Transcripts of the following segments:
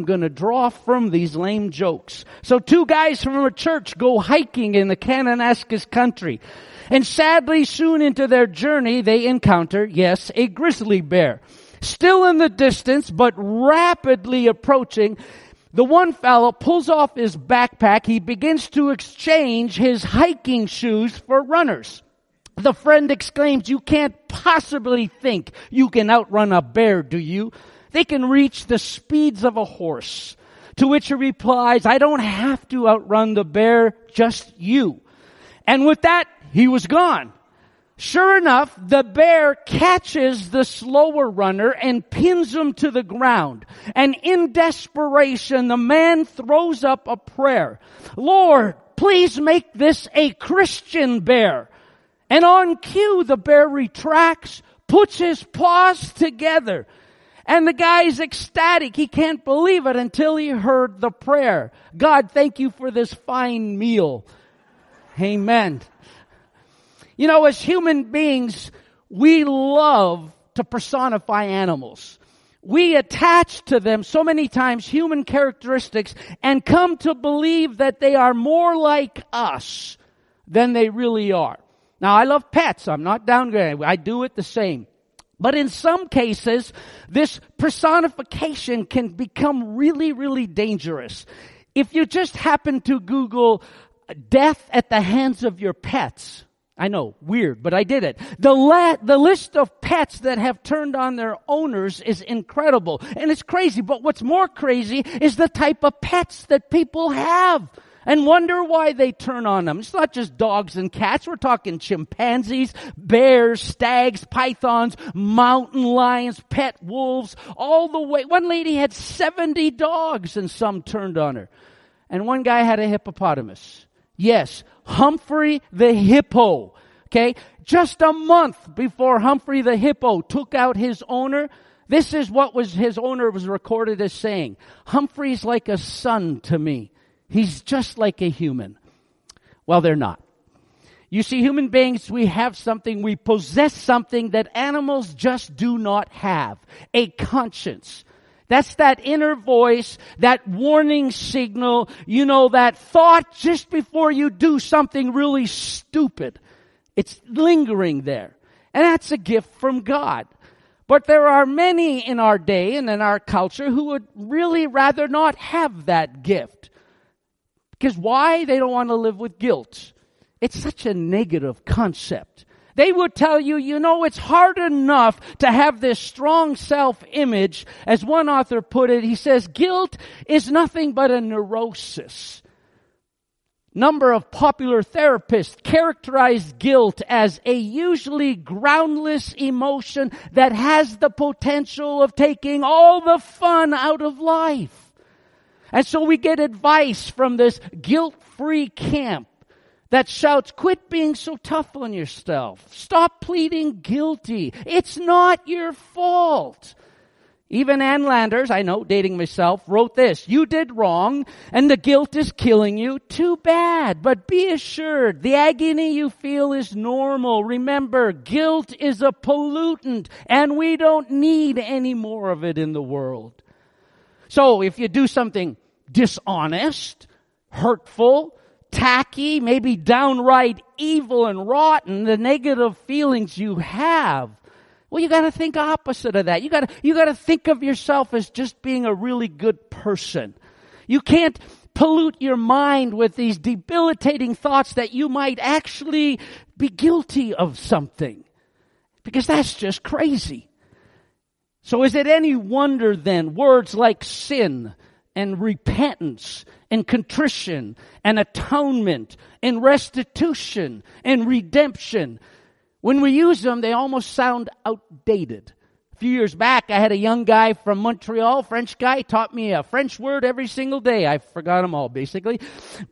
I'm going to draw from these lame jokes. So two guys from a church go hiking in the Kananaskis country. And sadly, soon into their journey, they encounter, yes, a grizzly bear. Still in the distance, but rapidly approaching, the one fellow pulls off his backpack. He begins to exchange his hiking shoes for runners. The friend exclaims, you can't possibly think you can outrun a bear, do you? They can reach the speeds of a horse. To which he replies, I don't have to outrun the bear, just you. And with that, he was gone. Sure enough, the bear catches the slower runner and pins him to the ground. And in desperation, the man throws up a prayer. Lord, please make this a Christian bear. And on cue, the bear retracts, puts his paws together. And the guy's ecstatic. He can't believe it until he heard the prayer. God, thank you for this fine meal. Amen. You know, as human beings, we love to personify animals. We attach to them so many times human characteristics and come to believe that they are more like us than they really are. Now, I love pets. I'm not downgrading. I do it the same. But in some cases, this personification can become really, really dangerous. If you just happen to Google death at the hands of your pets, I know, weird, but I did it. The, la- the list of pets that have turned on their owners is incredible. And it's crazy, but what's more crazy is the type of pets that people have and wonder why they turn on them. It's not just dogs and cats. We're talking chimpanzees, bears, stags, pythons, mountain lions, pet wolves, all the way. One lady had 70 dogs and some turned on her. And one guy had a hippopotamus. Yes, Humphrey the hippo. Okay? Just a month before Humphrey the hippo took out his owner, this is what was his owner was recorded as saying. Humphrey's like a son to me. He's just like a human. Well, they're not. You see, human beings, we have something, we possess something that animals just do not have. A conscience. That's that inner voice, that warning signal, you know, that thought just before you do something really stupid. It's lingering there. And that's a gift from God. But there are many in our day and in our culture who would really rather not have that gift. Because why? They don't want to live with guilt. It's such a negative concept. They would tell you, you know, it's hard enough to have this strong self-image. As one author put it, he says, guilt is nothing but a neurosis. Number of popular therapists characterize guilt as a usually groundless emotion that has the potential of taking all the fun out of life. And so we get advice from this guilt-free camp that shouts, quit being so tough on yourself. Stop pleading guilty. It's not your fault. Even Ann Landers, I know, dating myself, wrote this. You did wrong and the guilt is killing you. Too bad. But be assured, the agony you feel is normal. Remember, guilt is a pollutant and we don't need any more of it in the world. So if you do something dishonest, hurtful, tacky, maybe downright evil and rotten, the negative feelings you have. Well, you gotta think opposite of that. You gotta, you gotta think of yourself as just being a really good person. You can't pollute your mind with these debilitating thoughts that you might actually be guilty of something. Because that's just crazy. So is it any wonder then words like sin and repentance and contrition and atonement and restitution and redemption. When we use them, they almost sound outdated. Few years back, I had a young guy from Montreal, French guy, taught me a French word every single day. I forgot them all basically.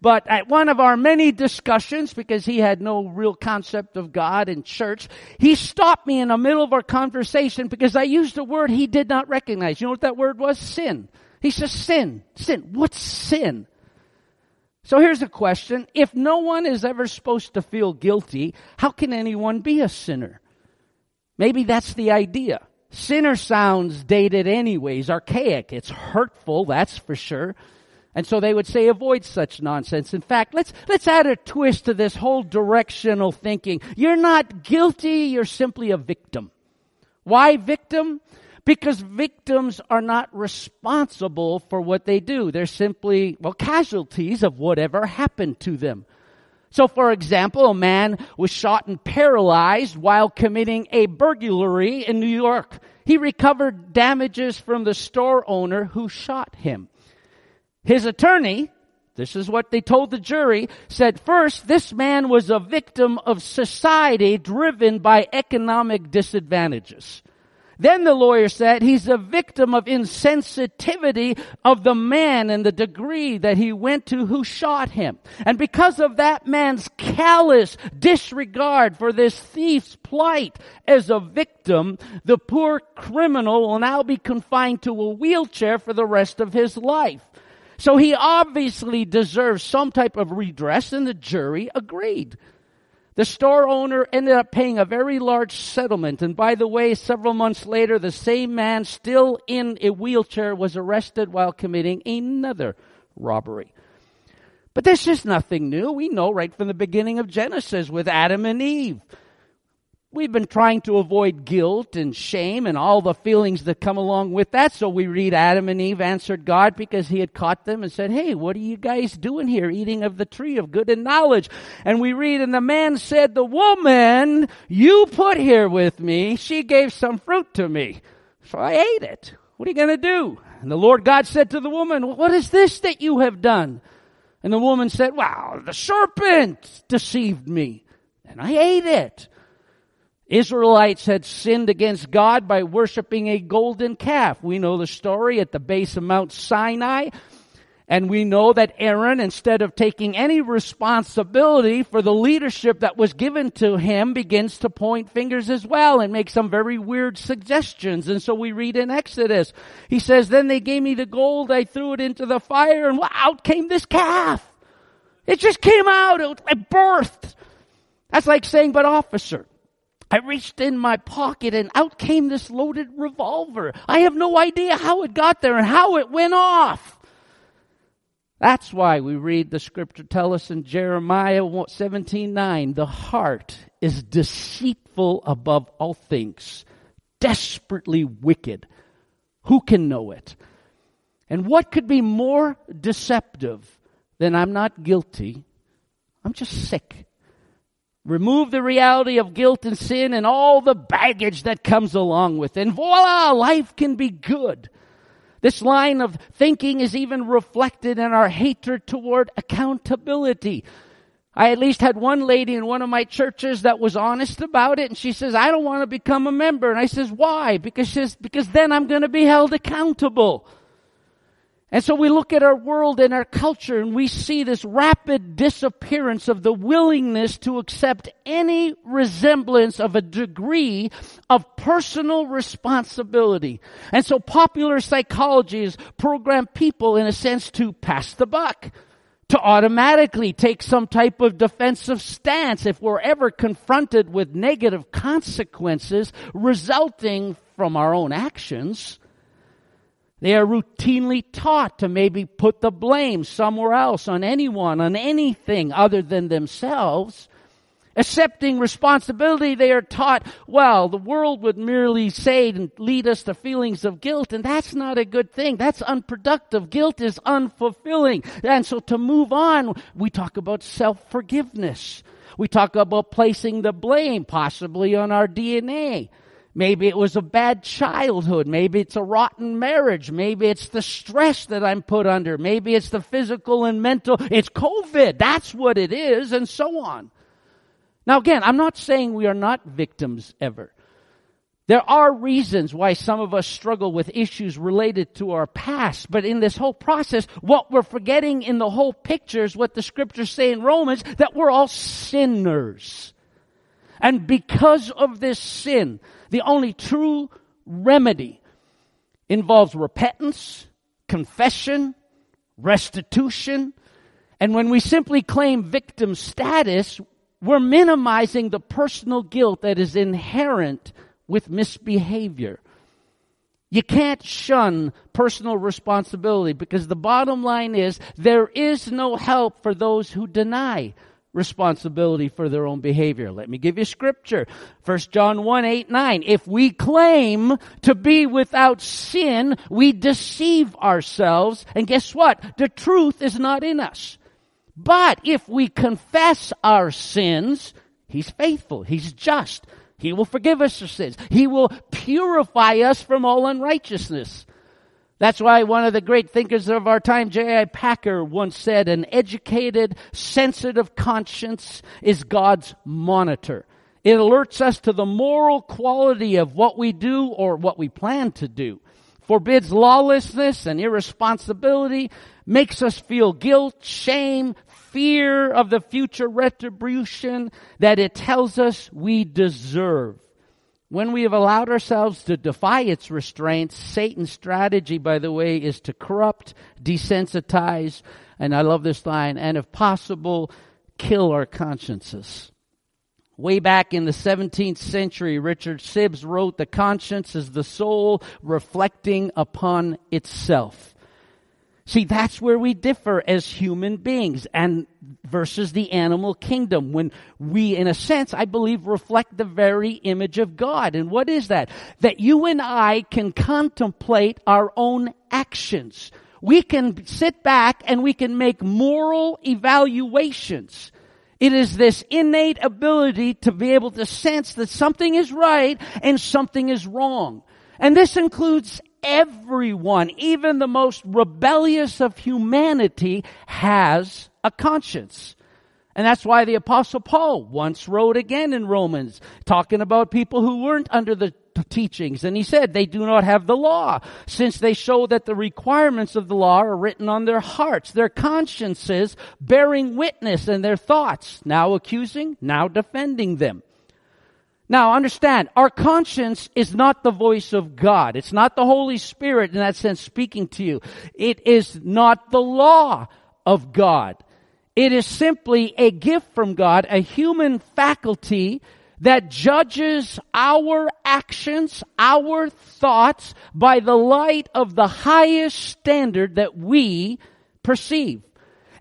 But at one of our many discussions, because he had no real concept of God and church, he stopped me in the middle of our conversation because I used a word he did not recognize. You know what that word was? Sin. He says sin. Sin. What's sin? So here's a question. If no one is ever supposed to feel guilty, how can anyone be a sinner? Maybe that's the idea. Sinner sounds dated anyways, archaic. It's hurtful, that's for sure. And so they would say avoid such nonsense. In fact, let's, let's add a twist to this whole directional thinking. You're not guilty, you're simply a victim. Why victim? Because victims are not responsible for what they do. They're simply, well, casualties of whatever happened to them. So, for example, a man was shot and paralyzed while committing a burglary in New York. He recovered damages from the store owner who shot him. His attorney, this is what they told the jury, said first, this man was a victim of society driven by economic disadvantages. Then the lawyer said he's a victim of insensitivity of the man and the degree that he went to who shot him. And because of that man's callous disregard for this thief's plight as a victim, the poor criminal will now be confined to a wheelchair for the rest of his life. So he obviously deserves some type of redress and the jury agreed. The store owner ended up paying a very large settlement. And by the way, several months later, the same man still in a wheelchair was arrested while committing another robbery. But this is nothing new. We know right from the beginning of Genesis with Adam and Eve. We've been trying to avoid guilt and shame and all the feelings that come along with that. So we read Adam and Eve answered God because he had caught them and said, Hey, what are you guys doing here eating of the tree of good and knowledge? And we read, and the man said, the woman you put here with me, she gave some fruit to me. So I ate it. What are you going to do? And the Lord God said to the woman, what is this that you have done? And the woman said, wow, the serpent deceived me and I ate it. Israelites had sinned against God by worshiping a golden calf. We know the story at the base of Mount Sinai. And we know that Aaron, instead of taking any responsibility for the leadership that was given to him, begins to point fingers as well and make some very weird suggestions. And so we read in Exodus, he says, then they gave me the gold, I threw it into the fire, and out came this calf. It just came out, it birthed. That's like saying, but officer, I reached in my pocket and out came this loaded revolver. I have no idea how it got there and how it went off. That's why we read the scripture tell us in Jeremiah 17:9, the heart is deceitful above all things, desperately wicked. Who can know it? And what could be more deceptive than I'm not guilty? I'm just sick. Remove the reality of guilt and sin and all the baggage that comes along with it. And voila, life can be good. This line of thinking is even reflected in our hatred toward accountability. I at least had one lady in one of my churches that was honest about it and she says, I don't want to become a member. And I says, why? Because she says, because then I'm going to be held accountable. And so we look at our world and our culture and we see this rapid disappearance of the willingness to accept any resemblance of a degree of personal responsibility. And so popular psychology has programmed people in a sense to pass the buck. To automatically take some type of defensive stance if we're ever confronted with negative consequences resulting from our own actions. They are routinely taught to maybe put the blame somewhere else on anyone, on anything other than themselves. Accepting responsibility, they are taught, well, the world would merely say and lead us to feelings of guilt, and that's not a good thing. That's unproductive. Guilt is unfulfilling. And so to move on, we talk about self-forgiveness. We talk about placing the blame possibly on our DNA. Maybe it was a bad childhood. Maybe it's a rotten marriage. Maybe it's the stress that I'm put under. Maybe it's the physical and mental. It's COVID. That's what it is and so on. Now again, I'm not saying we are not victims ever. There are reasons why some of us struggle with issues related to our past, but in this whole process, what we're forgetting in the whole picture is what the scriptures say in Romans, that we're all sinners. And because of this sin, the only true remedy involves repentance, confession, restitution, and when we simply claim victim status, we're minimizing the personal guilt that is inherent with misbehavior. You can't shun personal responsibility because the bottom line is there is no help for those who deny responsibility for their own behavior. Let me give you scripture. 1 John 1, 8, 9. If we claim to be without sin, we deceive ourselves. And guess what? The truth is not in us. But if we confess our sins, He's faithful. He's just he will forgive us our sins. He will purify us from all unrighteousness. That's why one of the great thinkers of our time, J.I. Packer, once said, an educated, sensitive conscience is God's monitor. It alerts us to the moral quality of what we do or what we plan to do, forbids lawlessness and irresponsibility, makes us feel guilt, shame, fear of the future retribution that it tells us we deserve. When we have allowed ourselves to defy its restraints, Satan's strategy, by the way, is to corrupt, desensitize, and I love this line, and if possible, kill our consciences. Way back in the 17th century, Richard Sibbes wrote, the conscience is the soul reflecting upon itself. See, that's where we differ as human beings and versus the animal kingdom when we, in a sense, I believe reflect the very image of God. And what is that? That you and I can contemplate our own actions. We can sit back and we can make moral evaluations. It is this innate ability to be able to sense that something is right and something is wrong. And this includes everyone, even the most rebellious of humanity, has a conscience. And that's why the apostle Paul once wrote again in Romans, talking about people who weren't under the teachings. And he said they do not have the law, since they show that the requirements of the law are written on their hearts, their consciences bearing witness and their thoughts, now accusing, now defending them. Now understand, our conscience is not the voice of God. It's not the Holy Spirit in that sense speaking to you. It is not the law of God. It is simply a gift from God, a human faculty that judges our actions, our thoughts by the light of the highest standard that we perceive.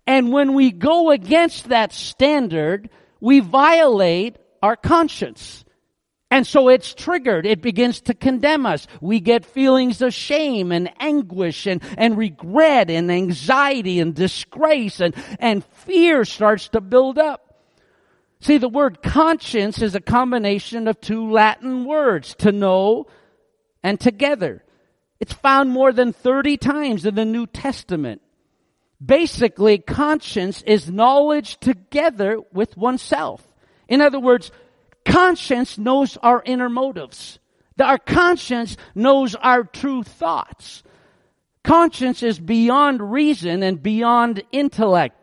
And when we go against that standard, we violate our conscience. And so it's triggered. It begins to condemn us. We get feelings of shame and anguish and, and regret and anxiety and disgrace and, and fear starts to build up. See, the word conscience is a combination of two Latin words, to know and together. It's found more than 30 times in the New Testament. Basically, conscience is knowledge together with oneself. In other words, conscience knows our inner motives. Our conscience knows our true thoughts. Conscience is beyond reason and beyond intellect.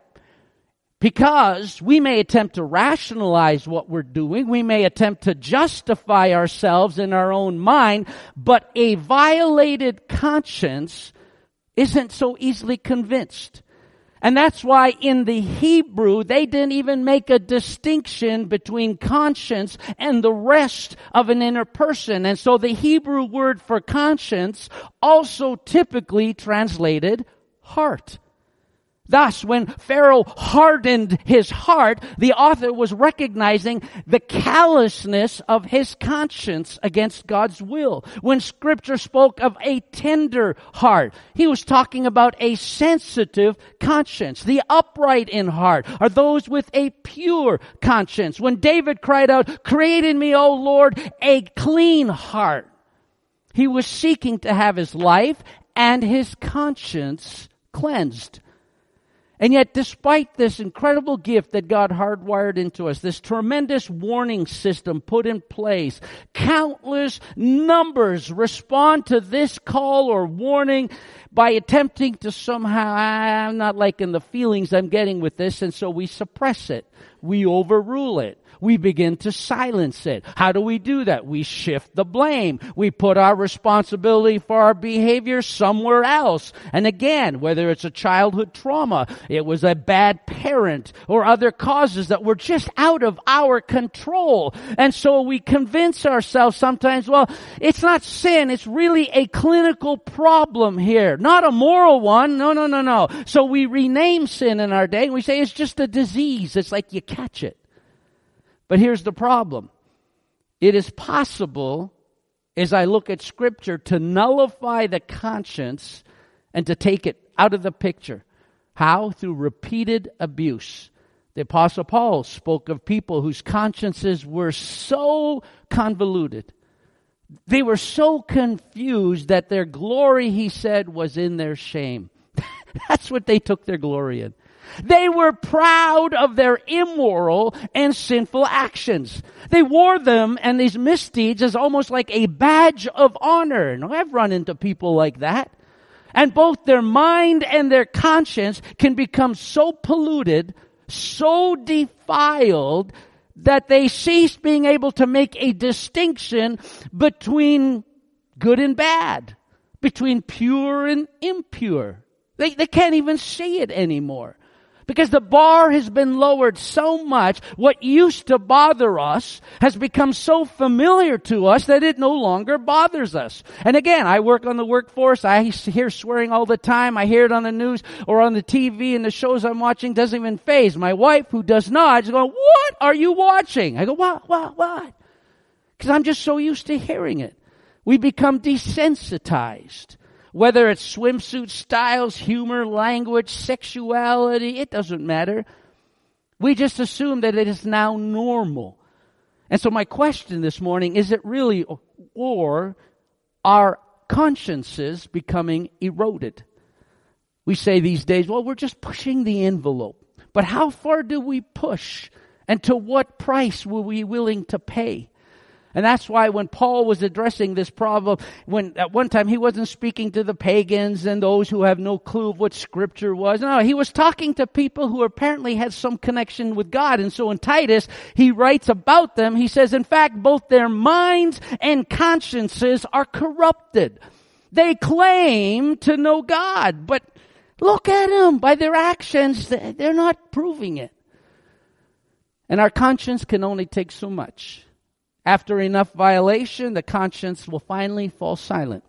Because we may attempt to rationalize what we're doing, we may attempt to justify ourselves in our own mind, but a violated conscience isn't so easily convinced. And that's why in the Hebrew, they didn't even make a distinction between conscience and the rest of an inner person. And so the Hebrew word for conscience also typically translated heart. Thus, when Pharaoh hardened his heart, the author was recognizing the callousness of his conscience against God's will. When scripture spoke of a tender heart, he was talking about a sensitive conscience. The upright in heart are those with a pure conscience. When David cried out, create in me, O Lord, a clean heart, he was seeking to have his life and his conscience cleansed. And yet, despite this incredible gift that God hardwired into us, this tremendous warning system put in place, countless numbers respond to this call or warning by attempting to somehow, I'm not liking the feelings I'm getting with this, and so we suppress it. We overrule it we begin to silence it. How do we do that? We shift the blame. We put our responsibility for our behavior somewhere else. And again, whether it's a childhood trauma, it was a bad parent or other causes that were just out of our control. And so we convince ourselves sometimes, well, it's not sin, it's really a clinical problem here, not a moral one. No, no, no, no. So we rename sin in our day and we say it's just a disease. It's like you catch it. But here's the problem. It is possible as I look at scripture to nullify the conscience and to take it out of the picture. How? Through repeated abuse. The apostle Paul spoke of people whose consciences were so convoluted. They were so confused that their glory, he said, was in their shame. That's what they took their glory in. They were proud of their immoral and sinful actions. They wore them and these misdeeds as almost like a badge of honor. I've run into people like that. And both their mind and their conscience can become so polluted, so defiled, that they cease being able to make a distinction between good and bad, between pure and impure. They, they can't even see it anymore. Because the bar has been lowered so much, what used to bother us has become so familiar to us that it no longer bothers us. And again, I work on the workforce, I hear swearing all the time, I hear it on the news or on the TV and the shows I'm watching doesn't even faze. My wife, who does not, is going, what are you watching? I go, what, what, what? Because I'm just so used to hearing it. We become desensitized. Whether it's swimsuit styles, humor, language, sexuality, it doesn't matter. We just assume that it is now normal. And so my question this morning, is it really, or are consciences becoming eroded? We say these days, well, we're just pushing the envelope. But how far do we push? And to what price were we willing to pay? And that's why when Paul was addressing this problem, when at one time he wasn't speaking to the pagans and those who have no clue of what scripture was. No, he was talking to people who apparently had some connection with God. And so in Titus, he writes about them. He says, in fact, both their minds and consciences are corrupted. They claim to know God, but look at them. By their actions, they're not proving it. And our conscience can only take so much. After enough violation, the conscience will finally fall silent.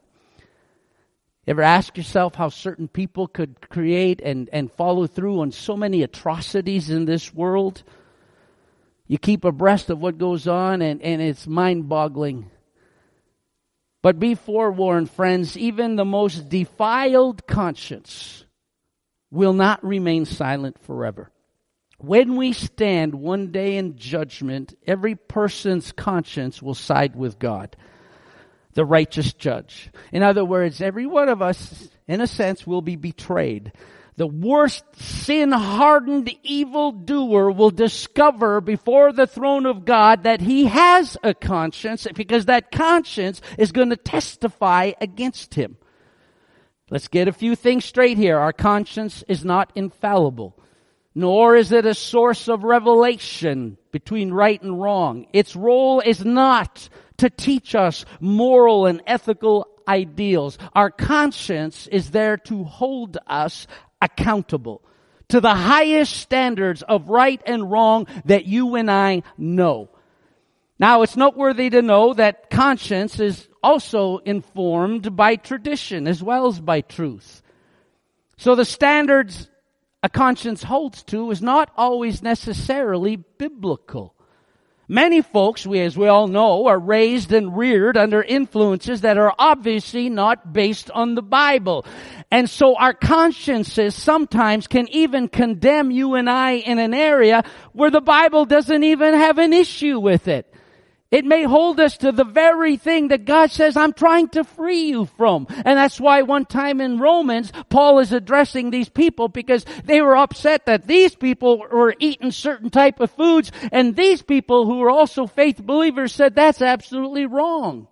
Ever ask yourself how certain people could create and, and follow through on so many atrocities in this world? You keep abreast of what goes on and, and it's mind boggling. But be forewarned, friends, even the most defiled conscience will not remain silent forever. When we stand one day in judgment, every person's conscience will side with God, the righteous judge. In other words, every one of us, in a sense, will be betrayed. The worst sin hardened evil doer will discover before the throne of God that he has a conscience because that conscience is going to testify against him. Let's get a few things straight here. Our conscience is not infallible nor is it a source of revelation between right and wrong. Its role is not to teach us moral and ethical ideals. Our conscience is there to hold us accountable to the highest standards of right and wrong that you and I know. Now, it's noteworthy to know that conscience is also informed by tradition as well as by truth. So the standards a conscience holds to is not always necessarily biblical. Many folks, we, as we all know, are raised and reared under influences that are obviously not based on the Bible. And so our consciences sometimes can even condemn you and I in an area where the Bible doesn't even have an issue with it. It may hold us to the very thing that God says, I'm trying to free you from. And that's why one time in Romans, Paul is addressing these people because they were upset that these people were eating certain type of foods and these people who were also faith believers said that's absolutely wrong.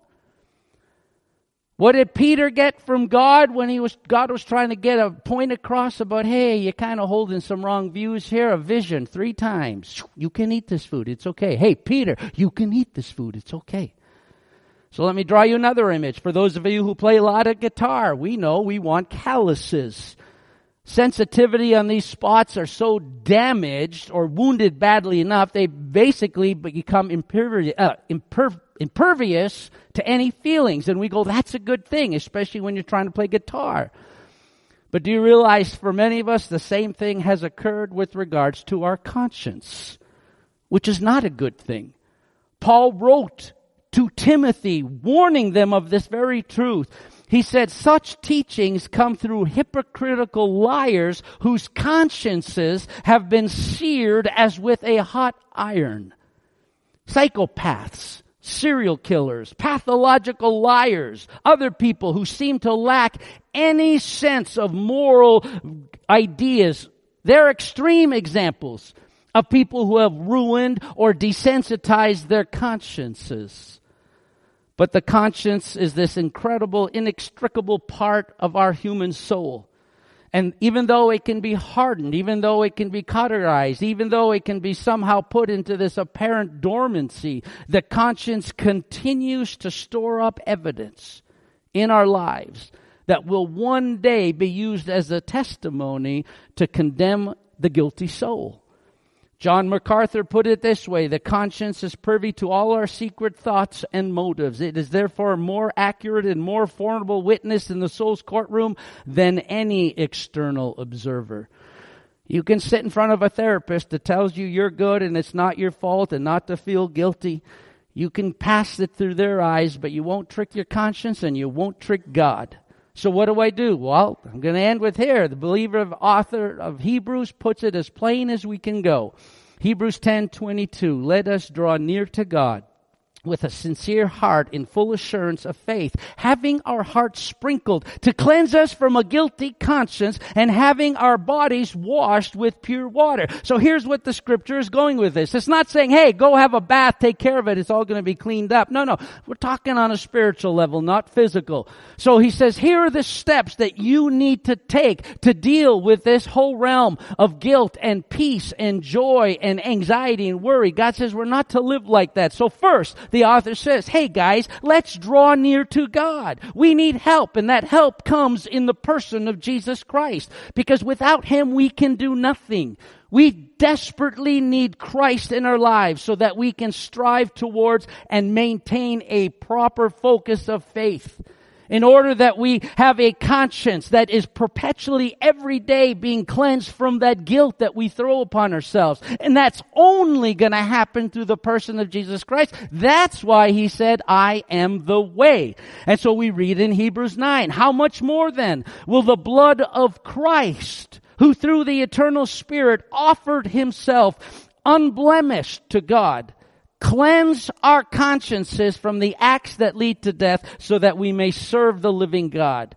What did Peter get from God when he was, God was trying to get a point across about, hey, you're kind of holding some wrong views here, a vision three times. You can eat this food. It's okay. Hey, Peter, you can eat this food. It's okay. So let me draw you another image. For those of you who play a lot of guitar, we know we want calluses sensitivity on these spots are so damaged or wounded badly enough, they basically become impervious, uh, imper- impervious to any feelings. And we go, that's a good thing, especially when you're trying to play guitar. But do you realize for many of us, the same thing has occurred with regards to our conscience, which is not a good thing. Paul wrote to Timothy, warning them of this very truth. He said, such teachings come through hypocritical liars whose consciences have been seared as with a hot iron. Psychopaths, serial killers, pathological liars, other people who seem to lack any sense of moral ideas. They're extreme examples of people who have ruined or desensitized their consciences. But the conscience is this incredible, inextricable part of our human soul. And even though it can be hardened, even though it can be cauterized, even though it can be somehow put into this apparent dormancy, the conscience continues to store up evidence in our lives that will one day be used as a testimony to condemn the guilty soul. John MacArthur put it this way the conscience is privy to all our secret thoughts and motives. It is therefore a more accurate and more formidable witness in the soul's courtroom than any external observer. You can sit in front of a therapist that tells you you're good and it's not your fault and not to feel guilty. You can pass it through their eyes, but you won't trick your conscience and you won't trick God. So what do I do? Well, I'm going to end with here. The believer of author of Hebrews puts it as plain as we can go. Hebrews 10:22 Let us draw near to God with a sincere heart in full assurance of faith, having our hearts sprinkled to cleanse us from a guilty conscience and having our bodies washed with pure water. So here's what the scripture is going with this. It's not saying, hey, go have a bath, take care of it, it's all going to be cleaned up. No, no. We're talking on a spiritual level, not physical. So he says, here are the steps that you need to take to deal with this whole realm of guilt and peace and joy and anxiety and worry. God says we're not to live like that. So first, the author says, hey guys, let's draw near to God. We need help and that help comes in the person of Jesus Christ because without Him we can do nothing. We desperately need Christ in our lives so that we can strive towards and maintain a proper focus of faith in order that we have a conscience that is perpetually every day being cleansed from that guilt that we throw upon ourselves. And that's only going to happen through the person of Jesus Christ. That's why he said, I am the way. And so we read in Hebrews 9, how much more then will the blood of Christ, who through the eternal Spirit offered himself unblemished to God, cleanse our consciences from the acts that lead to death so that we may serve the living God.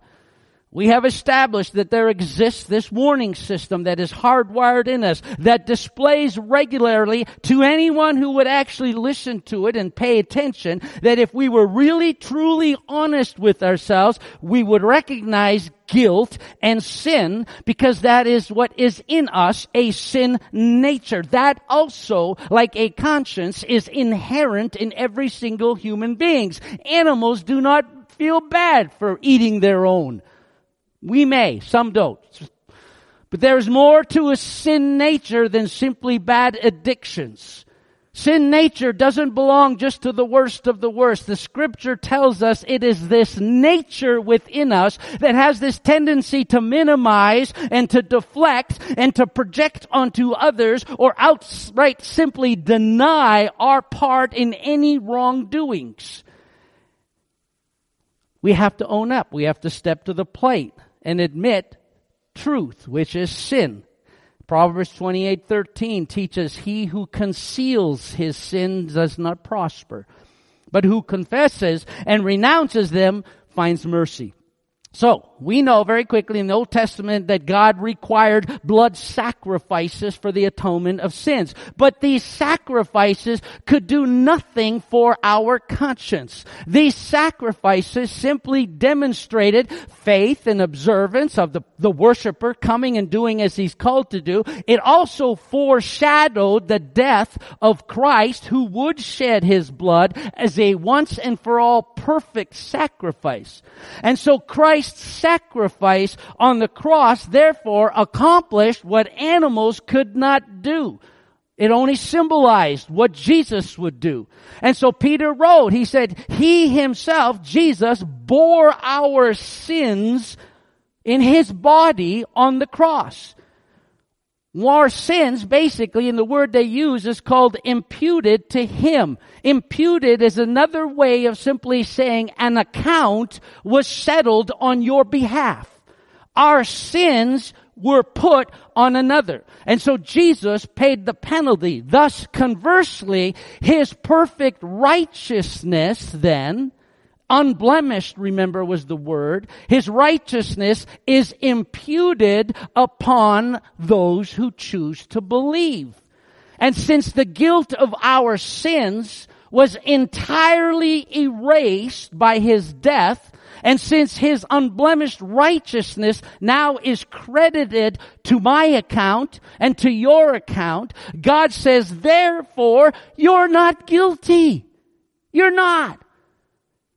We have established that there exists this warning system that is hardwired in us that displays regularly to anyone who would actually listen to it and pay attention that if we were really truly honest with ourselves, we would recognize guilt and sin because that is what is in us, a sin nature. That also, like a conscience, is inherent in every single human beings. Animals do not feel bad for eating their own. We may, some don't. But there's more to a sin nature than simply bad addictions. Sin nature doesn't belong just to the worst of the worst. The scripture tells us it is this nature within us that has this tendency to minimize and to deflect and to project onto others or outright simply deny our part in any wrongdoings. We have to own up. We have to step to the plate and admit truth, which is sin. Proverbs 28:13 teaches he who conceals his sins does not prosper, but who confesses and renounces them finds mercy. So, we know very quickly in the Old Testament that God required blood sacrifices for the atonement of sins. But these sacrifices could do nothing for our conscience. These sacrifices simply demonstrated faith and observance of the, the worshiper coming and doing as he's called to do. It also foreshadowed the death of Christ who would shed his blood as a once and for all perfect sacrifice. And so Christ's sacrifice on the cross therefore accomplished what animals could not do. It only symbolized what Jesus would do. And so Peter wrote, he said, He himself, Jesus, bore our sins in his body on the cross. Our sins, basically, in the word they use, is called imputed to him. Imputed is another way of simply saying an account was settled on your behalf. Our sins were put on another. And so Jesus paid the penalty. Thus, conversely, his perfect righteousness then, unblemished, remember was the word, his righteousness is imputed upon those who choose to believe. And since the guilt of our sins was entirely erased by his death, and since his unblemished righteousness now is credited to my account and to your account, God says, therefore, you're not guilty. You're not.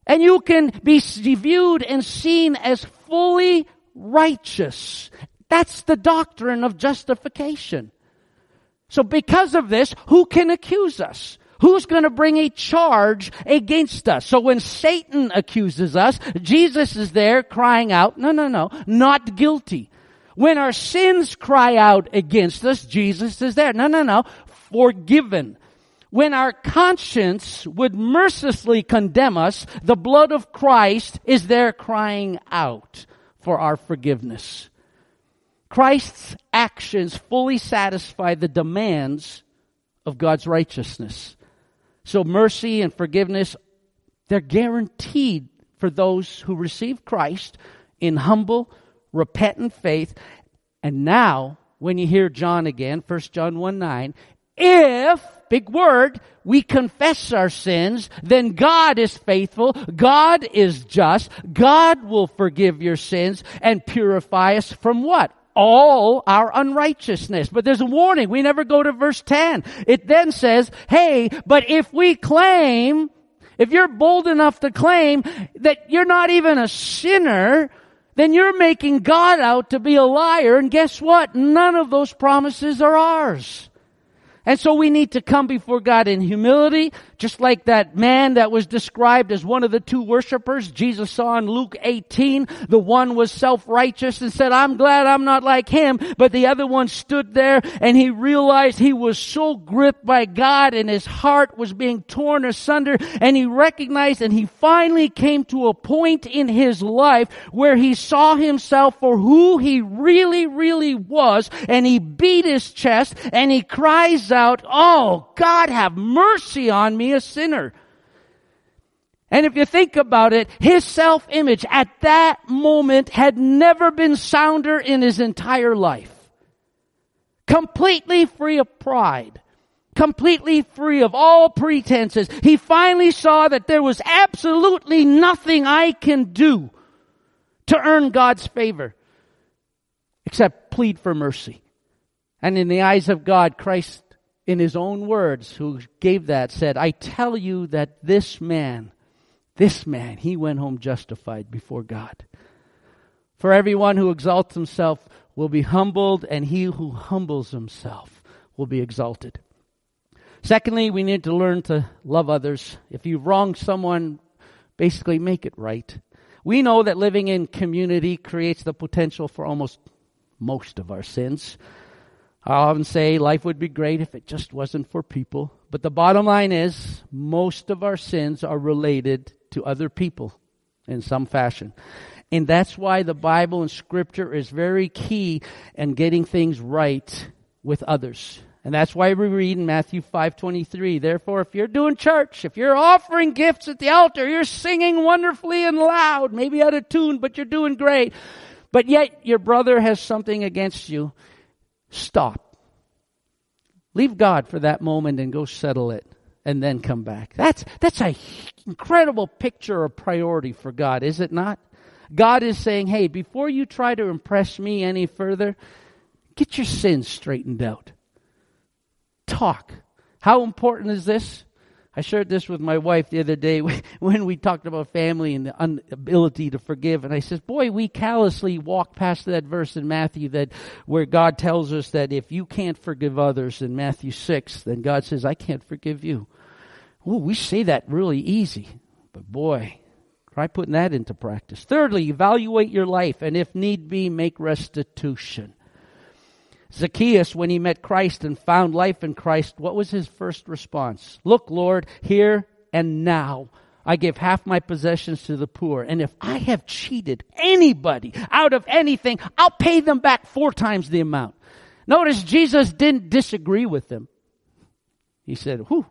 And you can be viewed and seen as fully righteous. That's the doctrine of justification. So because of this, who can accuse us? Who's going to bring a charge against us? So when Satan accuses us, Jesus is there crying out, no, no, no, not guilty. When our sins cry out against us, Jesus is there. No, no, no, forgiven. When our conscience would mercilessly condemn us, the blood of Christ is there crying out for our forgiveness. Christ's actions fully satisfy the demands of God's righteousness. So mercy and forgiveness, they're guaranteed for those who receive Christ in humble, repentant faith. And now, when you hear John again, 1 John 1 9, if, big word, we confess our sins, then God is faithful, God is just, God will forgive your sins and purify us from what? all our unrighteousness. But there's a warning. We never go to verse 10. It then says, hey, but if we claim, if you're bold enough to claim that you're not even a sinner, then you're making God out to be a liar. And guess what? None of those promises are ours. And so we need to come before God in humility, just like that man that was described as one of the two worshipers Jesus saw in Luke 18. The one was self-righteous and said, I'm glad I'm not like him. But the other one stood there and he realized he was so gripped by God and his heart was being torn asunder and he recognized and he finally came to a point in his life where he saw himself for who he really, really was and he beat his chest and he cries out, Oh, God have mercy on me, a sinner. And if you think about it, his self-image at that moment had never been sounder in his entire life. Completely free of pride. Completely free of all pretenses. He finally saw that there was absolutely nothing I can do to earn God's favor except plead for mercy. And in the eyes of God, Christ in his own words, who gave that, said, I tell you that this man, this man, he went home justified before God. For everyone who exalts himself will be humbled, and he who humbles himself will be exalted. Secondly, we need to learn to love others. If you've wronged someone, basically make it right. We know that living in community creates the potential for almost most of our sins. I often say life would be great if it just wasn't for people. But the bottom line is, most of our sins are related to other people in some fashion. And that's why the Bible and Scripture is very key in getting things right with others. And that's why we read in Matthew 5:23, therefore if you're doing church, if you're offering gifts at the altar, you're singing wonderfully and loud, maybe out of tune, but you're doing great. But yet your brother has something against you stop. Leave God for that moment and go settle it and then come back. That's, that's a incredible picture of priority for God, is it not? God is saying, hey, before you try to impress me any further, get your sins straightened out. Talk. How important is this? I shared this with my wife the other day when we talked about family and the inability to forgive. And I said, boy, we callously walk past that verse in Matthew that where God tells us that if you can't forgive others in Matthew 6, then God says, I can't forgive you. We say that really easy. But boy, try putting that into practice. Thirdly, evaluate your life and if need be, make restitution. Zacchaeus, when he met Christ and found life in Christ, what was his first response? Look, Lord, here and now. I give half my possessions to the poor. And if I have cheated anybody out of anything, I'll pay them back four times the amount. Notice Jesus didn't disagree with them. He said, whew,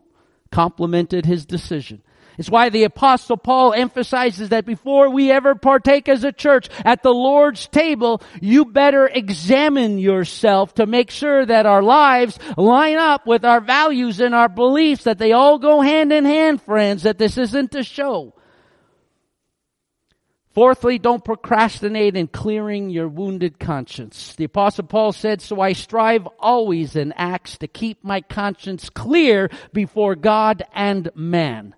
complimented his decision. It's why the apostle Paul emphasizes that before we ever partake as a church at the Lord's table, you better examine yourself to make sure that our lives line up with our values and our beliefs, that they all go hand in hand, friends, that this isn't a show. Fourthly, don't procrastinate in clearing your wounded conscience. The apostle Paul said, so I strive always in acts to keep my conscience clear before God and man.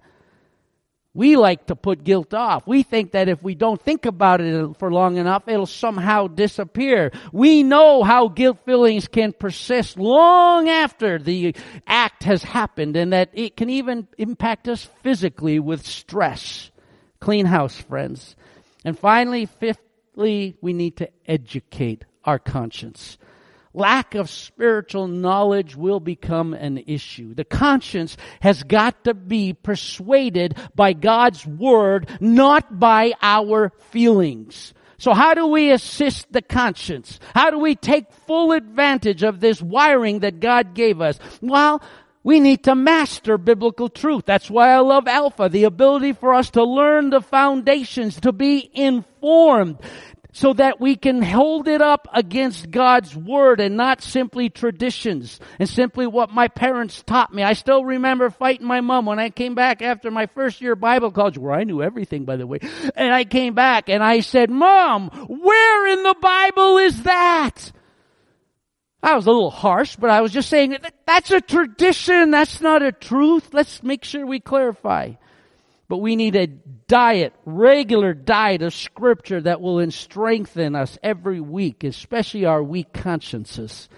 We like to put guilt off. We think that if we don't think about it for long enough, it'll somehow disappear. We know how guilt feelings can persist long after the act has happened and that it can even impact us physically with stress. Clean house, friends. And finally, fifthly, we need to educate our conscience lack of spiritual knowledge will become an issue. The conscience has got to be persuaded by God's word, not by our feelings. So how do we assist the conscience? How do we take full advantage of this wiring that God gave us? Well, we need to master biblical truth. That's why I love Alpha, the ability for us to learn the foundations, to be informed so that we can hold it up against God's word and not simply traditions and simply what my parents taught me. I still remember fighting my mom when I came back after my first year Bible college where I knew everything by the way. And I came back and I said, mom, where in the Bible is that? I was a little harsh, but I was just saying that's a tradition. That's not a truth. Let's make sure we clarify. But we need a diet, regular diet of scripture that will strengthen us every week, especially our weak consciences.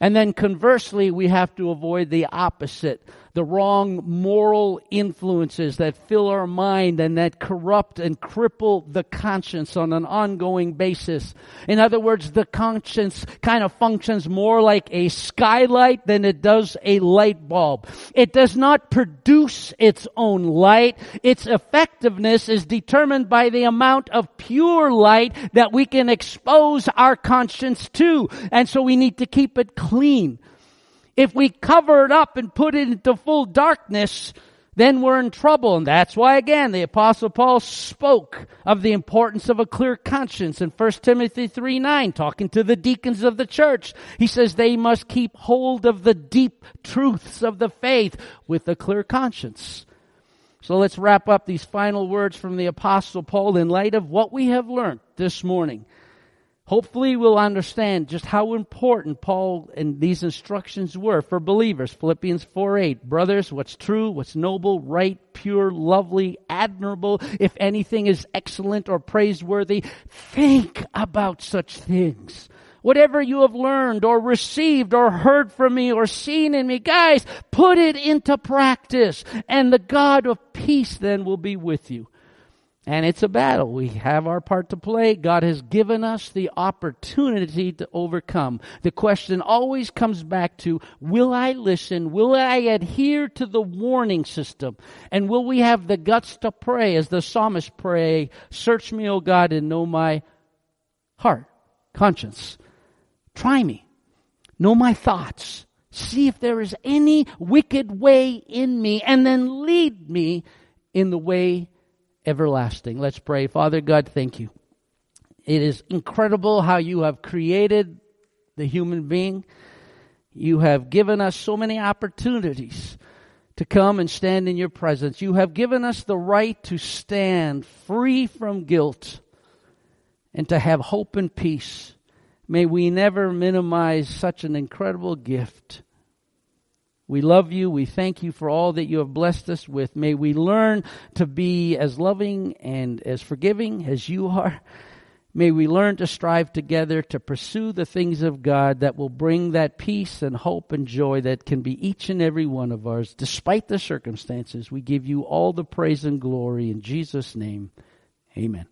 And then conversely, we have to avoid the opposite the wrong moral influences that fill our mind and that corrupt and cripple the conscience on an ongoing basis. In other words, the conscience kind of functions more like a skylight than it does a light bulb. It does not produce its own light. Its effectiveness is determined by the amount of pure light that we can expose our conscience to. And so we need to keep it clean. If we cover it up and put it into full darkness, then we're in trouble. And that's why again, the apostle Paul spoke of the importance of a clear conscience in 1 Timothy 3 9, talking to the deacons of the church. He says they must keep hold of the deep truths of the faith with a clear conscience. So let's wrap up these final words from the apostle Paul in light of what we have learned this morning. Hopefully we'll understand just how important Paul and these instructions were for believers. Philippians 4 8. Brothers, what's true, what's noble, right, pure, lovely, admirable, if anything is excellent or praiseworthy, think about such things. Whatever you have learned or received or heard from me or seen in me, guys, put it into practice and the God of peace then will be with you. And it's a battle. We have our part to play. God has given us the opportunity to overcome. The question always comes back to, will I listen? Will I adhere to the warning system? And will we have the guts to pray as the psalmist pray, search me, O God, and know my heart, conscience. Try me. Know my thoughts. See if there is any wicked way in me and then lead me in the way everlasting. Let's pray. Father God, thank you. It is incredible how you have created the human being. You have given us so many opportunities to come and stand in your presence. You have given us the right to stand free from guilt and to have hope and peace. May we never minimize such an incredible gift. We love you. We thank you for all that you have blessed us with. May we learn to be as loving and as forgiving as you are. May we learn to strive together to pursue the things of God that will bring that peace and hope and joy that can be each and every one of ours, despite the circumstances. We give you all the praise and glory in Jesus' name. Amen.